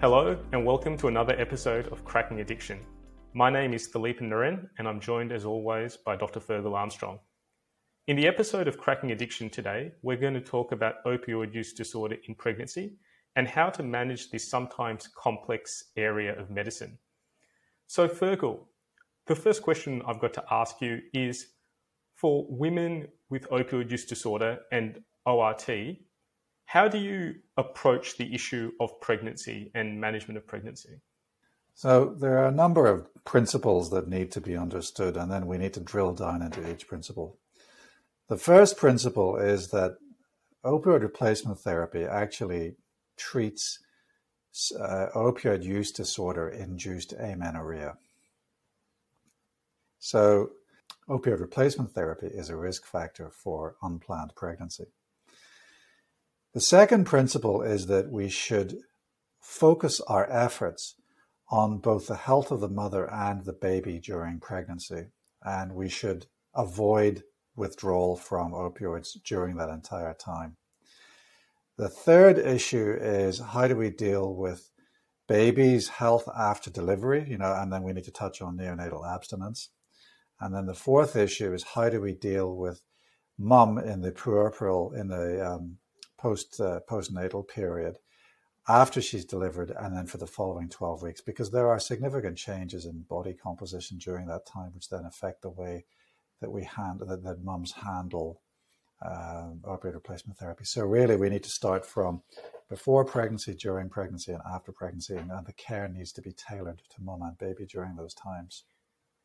Hello, and welcome to another episode of Cracking Addiction. My name is Philippe Naren, and I'm joined as always by Dr. Fergal Armstrong. In the episode of Cracking Addiction today, we're going to talk about opioid use disorder in pregnancy and how to manage this sometimes complex area of medicine. So, Fergal, the first question I've got to ask you is for women with opioid use disorder and ORT, how do you approach the issue of pregnancy and management of pregnancy? So, there are a number of principles that need to be understood, and then we need to drill down into each principle. The first principle is that opioid replacement therapy actually treats uh, opioid use disorder induced amenorrhea. So, opioid replacement therapy is a risk factor for unplanned pregnancy. The second principle is that we should focus our efforts on both the health of the mother and the baby during pregnancy, and we should avoid withdrawal from opioids during that entire time. The third issue is how do we deal with baby's health after delivery, you know, and then we need to touch on neonatal abstinence. And then the fourth issue is how do we deal with mum in the puerperal, in the um, post uh, postnatal period after she's delivered and then for the following 12 weeks because there are significant changes in body composition during that time which then affect the way that we handle that, that mums handle um, opioid replacement therapy so really we need to start from before pregnancy during pregnancy and after pregnancy and, and the care needs to be tailored to mum and baby during those times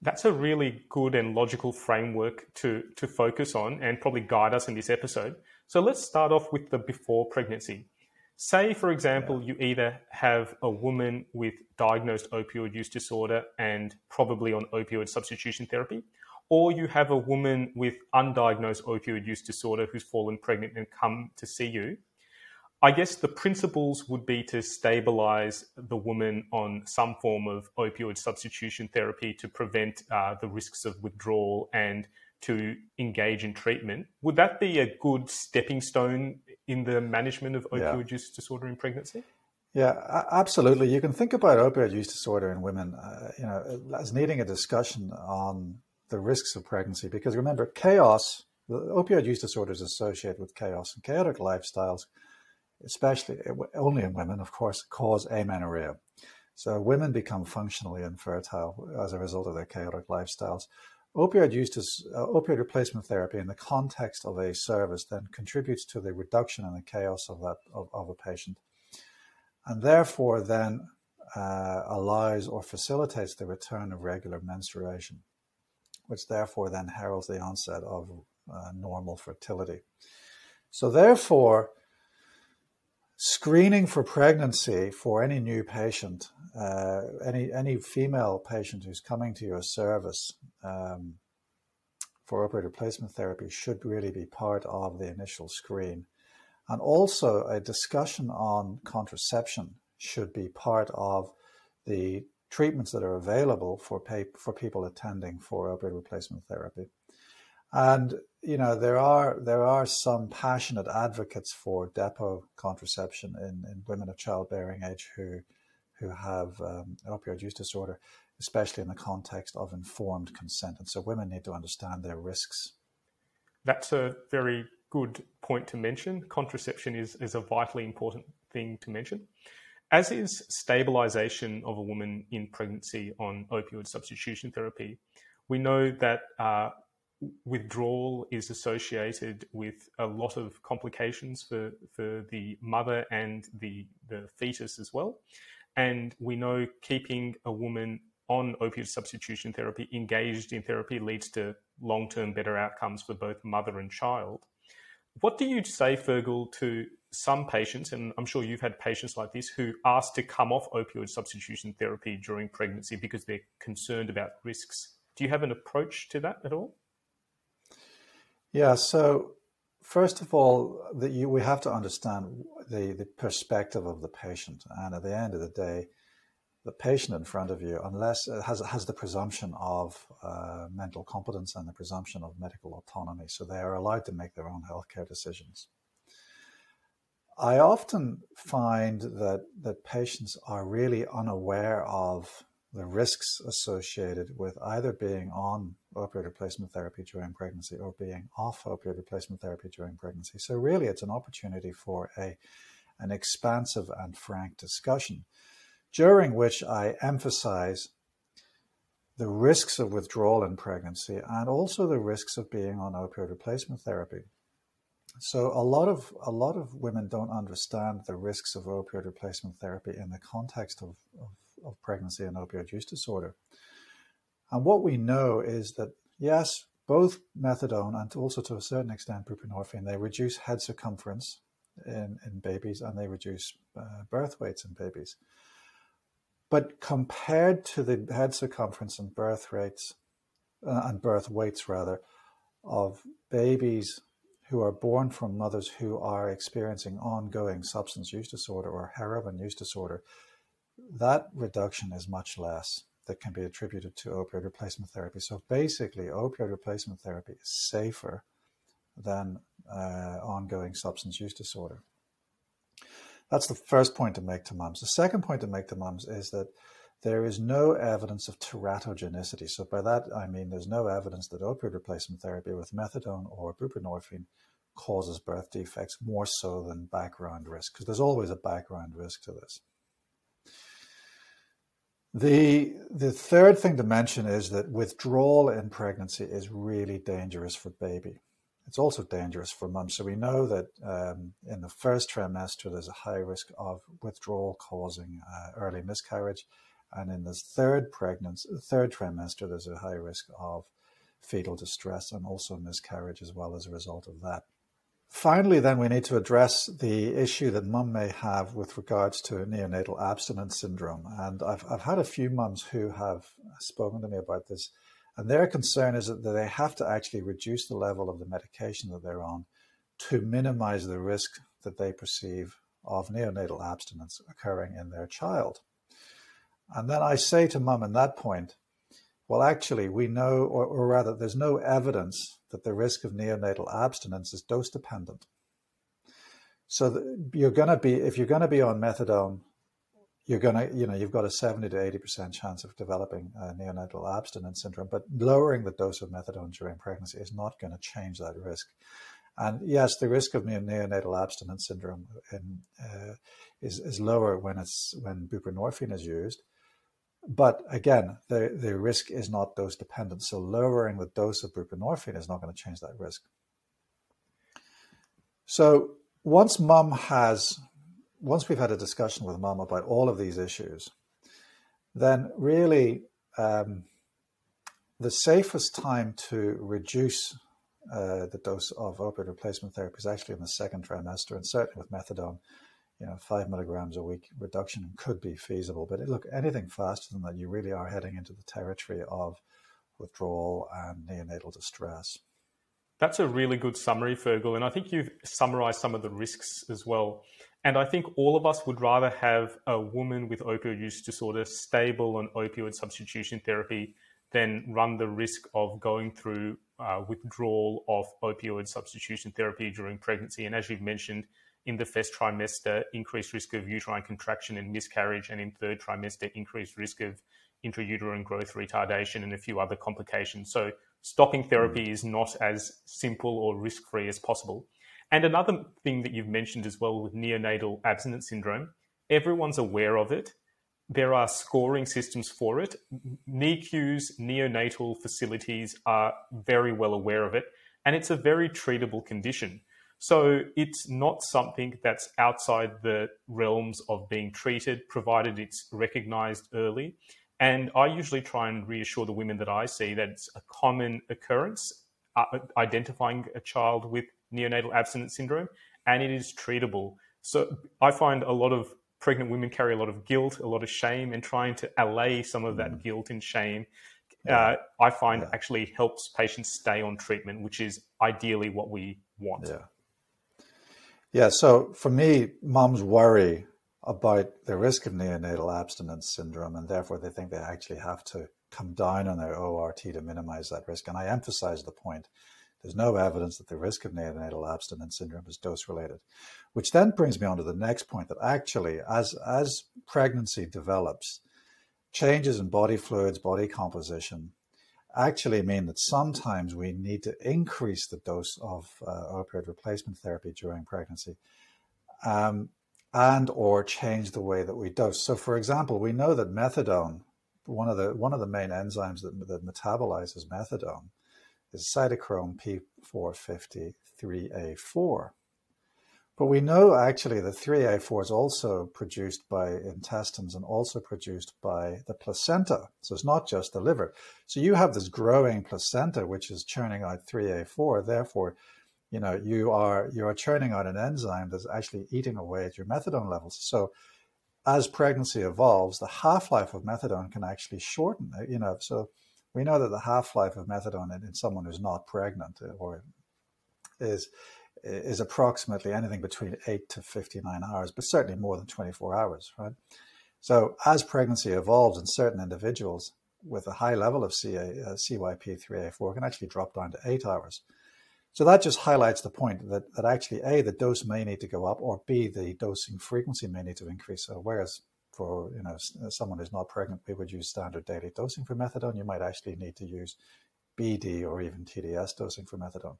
that's a really good and logical framework to, to focus on and probably guide us in this episode. So let's start off with the before pregnancy. Say, for example, you either have a woman with diagnosed opioid use disorder and probably on opioid substitution therapy, or you have a woman with undiagnosed opioid use disorder who's fallen pregnant and come to see you I guess the principles would be to stabilize the woman on some form of opioid substitution therapy to prevent uh, the risks of withdrawal and to engage in treatment. Would that be a good stepping stone in the management of opioid yeah. use disorder in pregnancy? Yeah, absolutely. You can think about opioid use disorder in women, uh, you know, as needing a discussion on the risks of pregnancy. Because remember, chaos, the opioid use disorder is associated with chaos and chaotic lifestyles especially only in women, of course, cause amenorrhea. So women become functionally infertile as a result of their chaotic lifestyles. Opioid use to, uh, opioid replacement therapy in the context of a service then contributes to the reduction in the chaos of that of, of a patient, and therefore then uh, allows or facilitates the return of regular menstruation, which therefore then heralds the onset of uh, normal fertility. So therefore, Screening for pregnancy for any new patient, uh, any any female patient who's coming to your service um, for opioid replacement therapy should really be part of the initial screen, and also a discussion on contraception should be part of the treatments that are available for pay, for people attending for opioid replacement therapy. And you know there are there are some passionate advocates for depot contraception in, in women of childbearing age who who have um, opioid use disorder, especially in the context of informed consent. And so women need to understand their risks. That's a very good point to mention. Contraception is, is a vitally important thing to mention, as is stabilization of a woman in pregnancy on opioid substitution therapy. We know that uh, withdrawal is associated with a lot of complications for, for the mother and the, the fetus as well. And we know keeping a woman on opioid substitution therapy, engaged in therapy, leads to long term better outcomes for both mother and child. What do you say, Fergal, to some patients, and I'm sure you've had patients like this, who ask to come off opioid substitution therapy during pregnancy because they're concerned about risks? Do you have an approach to that at all? Yeah. So first of all, the, you, we have to understand the, the perspective of the patient, and at the end of the day, the patient in front of you, unless it has has the presumption of uh, mental competence and the presumption of medical autonomy, so they are allowed to make their own healthcare decisions. I often find that that patients are really unaware of the risks associated with either being on opioid replacement therapy during pregnancy or being off opioid replacement therapy during pregnancy. So really it's an opportunity for a an expansive and frank discussion during which I emphasize the risks of withdrawal in pregnancy and also the risks of being on opioid replacement therapy. So a lot of a lot of women don't understand the risks of opioid replacement therapy in the context of, of, of pregnancy and opioid use disorder. And what we know is that yes, both methadone and also to a certain extent buprenorphine, they reduce head circumference in, in babies and they reduce uh, birth weights in babies. But compared to the head circumference and birth rates, uh, and birth weights rather, of babies who are born from mothers who are experiencing ongoing substance use disorder or heroin use disorder, that reduction is much less that can be attributed to opioid replacement therapy. So basically, opioid replacement therapy is safer than uh, ongoing substance use disorder. That's the first point to make to mums. The second point to make to mums is that there is no evidence of teratogenicity. So by that I mean there's no evidence that opioid replacement therapy with methadone or buprenorphine causes birth defects more so than background risk, because there's always a background risk to this. The, the third thing to mention is that withdrawal in pregnancy is really dangerous for baby. It's also dangerous for mum. So we know that um, in the first trimester, there's a high risk of withdrawal causing uh, early miscarriage. And in the third pregnancy, third trimester, there's a high risk of fetal distress and also miscarriage as well as a result of that. Finally, then we need to address the issue that mum may have with regards to neonatal abstinence syndrome. And I've, I've had a few mums who have spoken to me about this and their concern is that they have to actually reduce the level of the medication that they're on to minimize the risk that they perceive of neonatal abstinence occurring in their child. And then I say to mum in that point, well, actually, we know, or, or rather, there's no evidence that the risk of neonatal abstinence is dose dependent. So you're going to be, if you're going to be on methadone you're going to, you know, you've got a 70 to 80% chance of developing neonatal abstinence syndrome, but lowering the dose of methadone during pregnancy is not going to change that risk. And yes, the risk of neonatal abstinence syndrome in, uh, is, is lower when it's when buprenorphine is used. But again, the, the risk is not dose dependent. So lowering the dose of buprenorphine is not going to change that risk. So once mum has once we've had a discussion with mom about all of these issues, then really um, the safest time to reduce uh, the dose of opioid replacement therapy is actually in the second trimester, and certainly with methadone, you know, five milligrams a week reduction could be feasible. But look, anything faster than that, you really are heading into the territory of withdrawal and neonatal distress. That's a really good summary, Fergal, and I think you've summarized some of the risks as well. And I think all of us would rather have a woman with opioid use disorder stable on opioid substitution therapy than run the risk of going through uh, withdrawal of opioid substitution therapy during pregnancy. And as you've mentioned, in the first trimester, increased risk of uterine contraction and miscarriage, and in third trimester, increased risk of intrauterine growth retardation and a few other complications. So stopping therapy mm. is not as simple or risk free as possible. And another thing that you've mentioned as well with neonatal abstinence syndrome, everyone's aware of it. There are scoring systems for it. NICUs, neonatal facilities are very well aware of it, and it's a very treatable condition. So it's not something that's outside the realms of being treated, provided it's recognized early. And I usually try and reassure the women that I see that it's a common occurrence, uh, identifying a child with neonatal abstinence syndrome, and it is treatable. So I find a lot of pregnant women carry a lot of guilt, a lot of shame, and trying to allay some of that mm. guilt and shame, uh, I find yeah. actually helps patients stay on treatment, which is ideally what we want. Yeah. Yeah. So for me, moms worry about the risk of neonatal abstinence syndrome, and therefore they think they actually have to come down on their ORT to minimize that risk. And I emphasize the point There's no evidence that the risk of neonatal abstinence syndrome is dose related. Which then brings me on to the next point that actually, as, as pregnancy develops, changes in body fluids, body composition, actually mean that sometimes we need to increase the dose of uh, opioid replacement therapy during pregnancy um, and or change the way that we dose. So for example, we know that methadone, one of the one of the main enzymes that, that metabolizes methadone is cytochrome P450-3A4. But we know actually that 3A4 is also produced by intestines and also produced by the placenta. So it's not just the liver. So you have this growing placenta which is churning out 3A4. Therefore, you know, you are you are churning out an enzyme that's actually eating away at your methadone levels. So as pregnancy evolves, the half-life of methadone can actually shorten. Uh, you know, so we know that the half-life of methadone in, in someone who's not pregnant uh, or is is approximately anything between 8 to 59 hours, but certainly more than 24 hours, right? So as pregnancy evolves in certain individuals with a high level of CA, uh, CYP3A4 can actually drop down to 8 hours. So that just highlights the point that, that actually A, the dose may need to go up, or B, the dosing frequency may need to increase. So whereas for you know someone who's not pregnant, we would use standard daily dosing for methadone, you might actually need to use BD or even TDS dosing for methadone.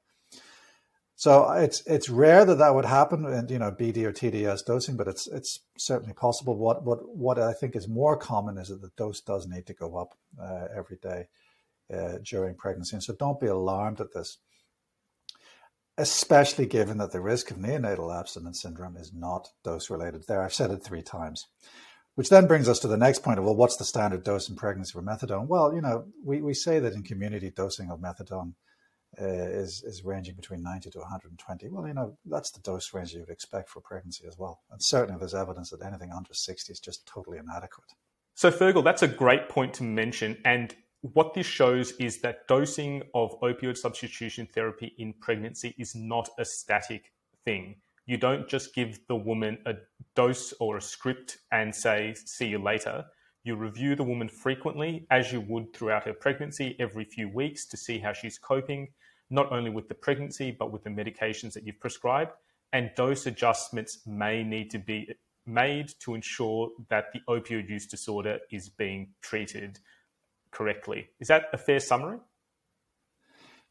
So it's it's rare that that would happen, and you know BD or TDS dosing, but it's it's certainly possible. What what what I think is more common is that the dose does need to go up uh, every day uh, during pregnancy, and so don't be alarmed at this. Especially given that the risk of neonatal abstinence syndrome is not dose related. There, I've said it three times. Which then brings us to the next point of well, what's the standard dose in pregnancy for methadone? Well, you know, we, we say that in community dosing of methadone uh, is is ranging between 90 to 120. Well, you know that's the dose range you would expect for pregnancy as well. And certainly, there's evidence that anything under 60 is just totally inadequate. So, Fergal, that's a great point to mention. And what this shows is that dosing of opioid substitution therapy in pregnancy is not a static thing. You don't just give the woman a dose or a script and say, see you later. You review the woman frequently, as you would throughout her pregnancy, every few weeks to see how she's coping not only with the pregnancy, but with the medications that you've prescribed. And dose adjustments may need to be made to ensure that the opioid use disorder is being treated correctly. Is that a fair summary?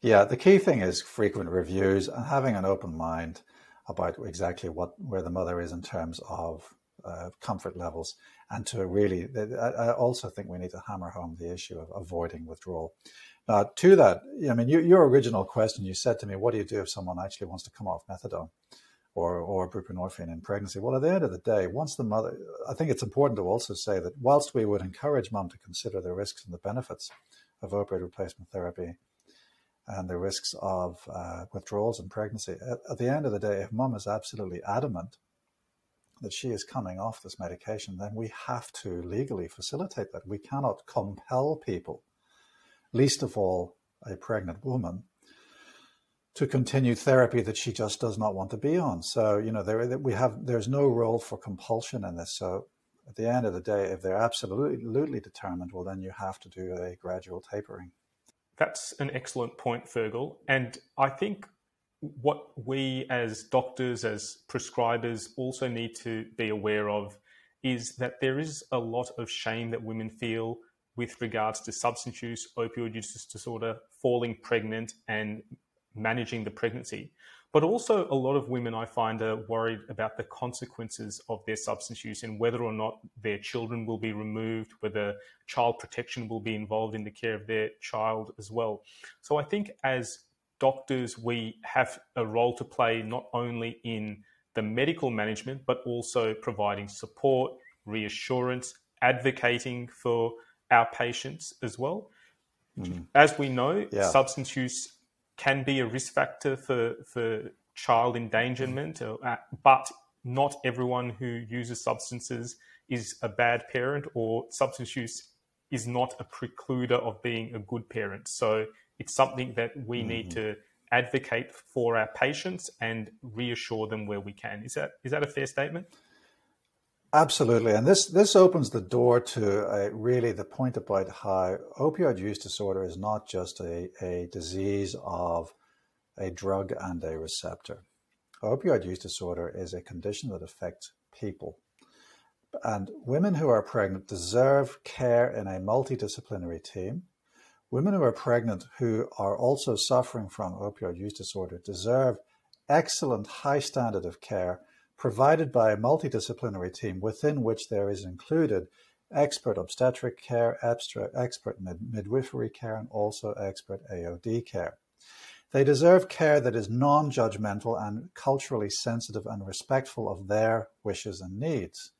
Yeah, the key thing is frequent reviews and having an open mind about exactly what where the mother is in terms of uh, comfort levels, and to really, I also think we need to hammer home the issue of avoiding withdrawal. Uh, to that, I mean, you, your original question, you said to me, what do you do if someone actually wants to come off methadone or, or buprenorphine in pregnancy? Well, at the end of the day, once the mother, I think it's important to also say that whilst we would encourage mom to consider the risks and the benefits of opioid replacement therapy and the risks of uh, withdrawals in pregnancy, at, at the end of the day, if mom is absolutely adamant that she is coming off this medication, then we have to legally facilitate that. We cannot compel people least of all a pregnant woman, to continue therapy that she just does not want to be on. So, you know, there we have there's no role for compulsion in this. So at the end of the day, if they're absolutely determined, well then you have to do a gradual tapering. That's an excellent point, Fergal. And I think what we as doctors, as prescribers, also need to be aware of is that there is a lot of shame that women feel with regards to substance use, opioid use disorder, falling pregnant, and managing the pregnancy. But also, a lot of women I find are worried about the consequences of their substance use and whether or not their children will be removed, whether child protection will be involved in the care of their child as well. So, I think as doctors, we have a role to play not only in the medical management, but also providing support, reassurance, advocating for our patients as well. Mm. As we know, yeah. substance use can be a risk factor for, for child endangerment, mm. but not everyone who uses substances is a bad parent or substance use is not a precluder of being a good parent. So it's something that we mm-hmm. need to advocate for our patients and reassure them where we can. Is that is that a fair statement? Absolutely, and this this opens the door to uh, really the point about how opioid use disorder is not just a, a disease of a drug and a receptor. Opioid use disorder is a condition that affects people. And women who are pregnant deserve care in a multidisciplinary team. Women who are pregnant who are also suffering from opioid use disorder deserve excellent high standard of care provided by a multidisciplinary team within which there is included expert obstetric care, expert midwifery care, and also expert AOD care. They deserve care that is non judgmental and culturally sensitive and respectful of their wishes and needs,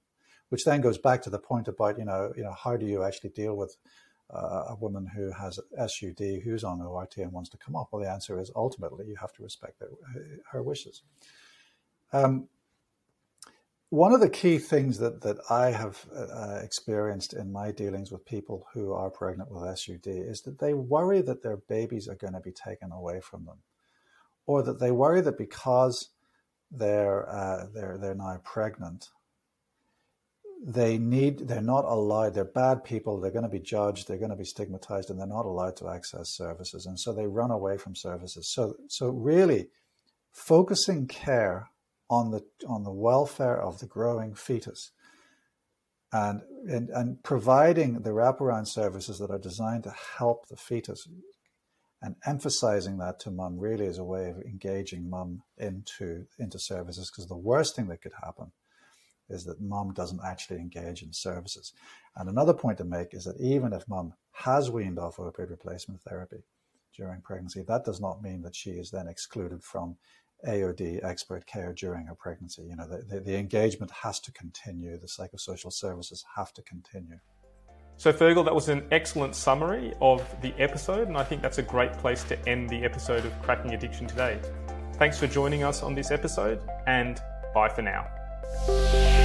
which then goes back to the point about, you know, you know how do you actually deal with uh, a woman who has SUD who's on ORT and wants to come off? Well, the answer is ultimately you have to respect their, her wishes. Um, one of the key things that, that I have uh, experienced in my dealings with people who are pregnant with SUD is that they worry that their babies are going to be taken away from them, or that they worry that because they're uh, they're they're now pregnant, they need they're not allowed. They're bad people. They're going to be judged. They're going to be stigmatized, and they're not allowed to access services, and so they run away from services. So so really, focusing care on the on the welfare of the growing fetus and, and, and providing the wraparound services that are designed to help the fetus and emphasizing that to mum really is a way of engaging mum into into services because the worst thing that could happen is that mum doesn't actually engage in services. And another point to make is that even if mum has weaned off opioid replacement therapy during pregnancy, that does not mean that she is then excluded from AOD expert care during her pregnancy. You know, the, the, the, engagement has to continue, the psychosocial services have to continue. So, Fergal, that was an excellent summary of the episode, and I think that's a great place to end the episode of Cracking Addiction today. Thanks for joining us on this episode, and bye for now. Música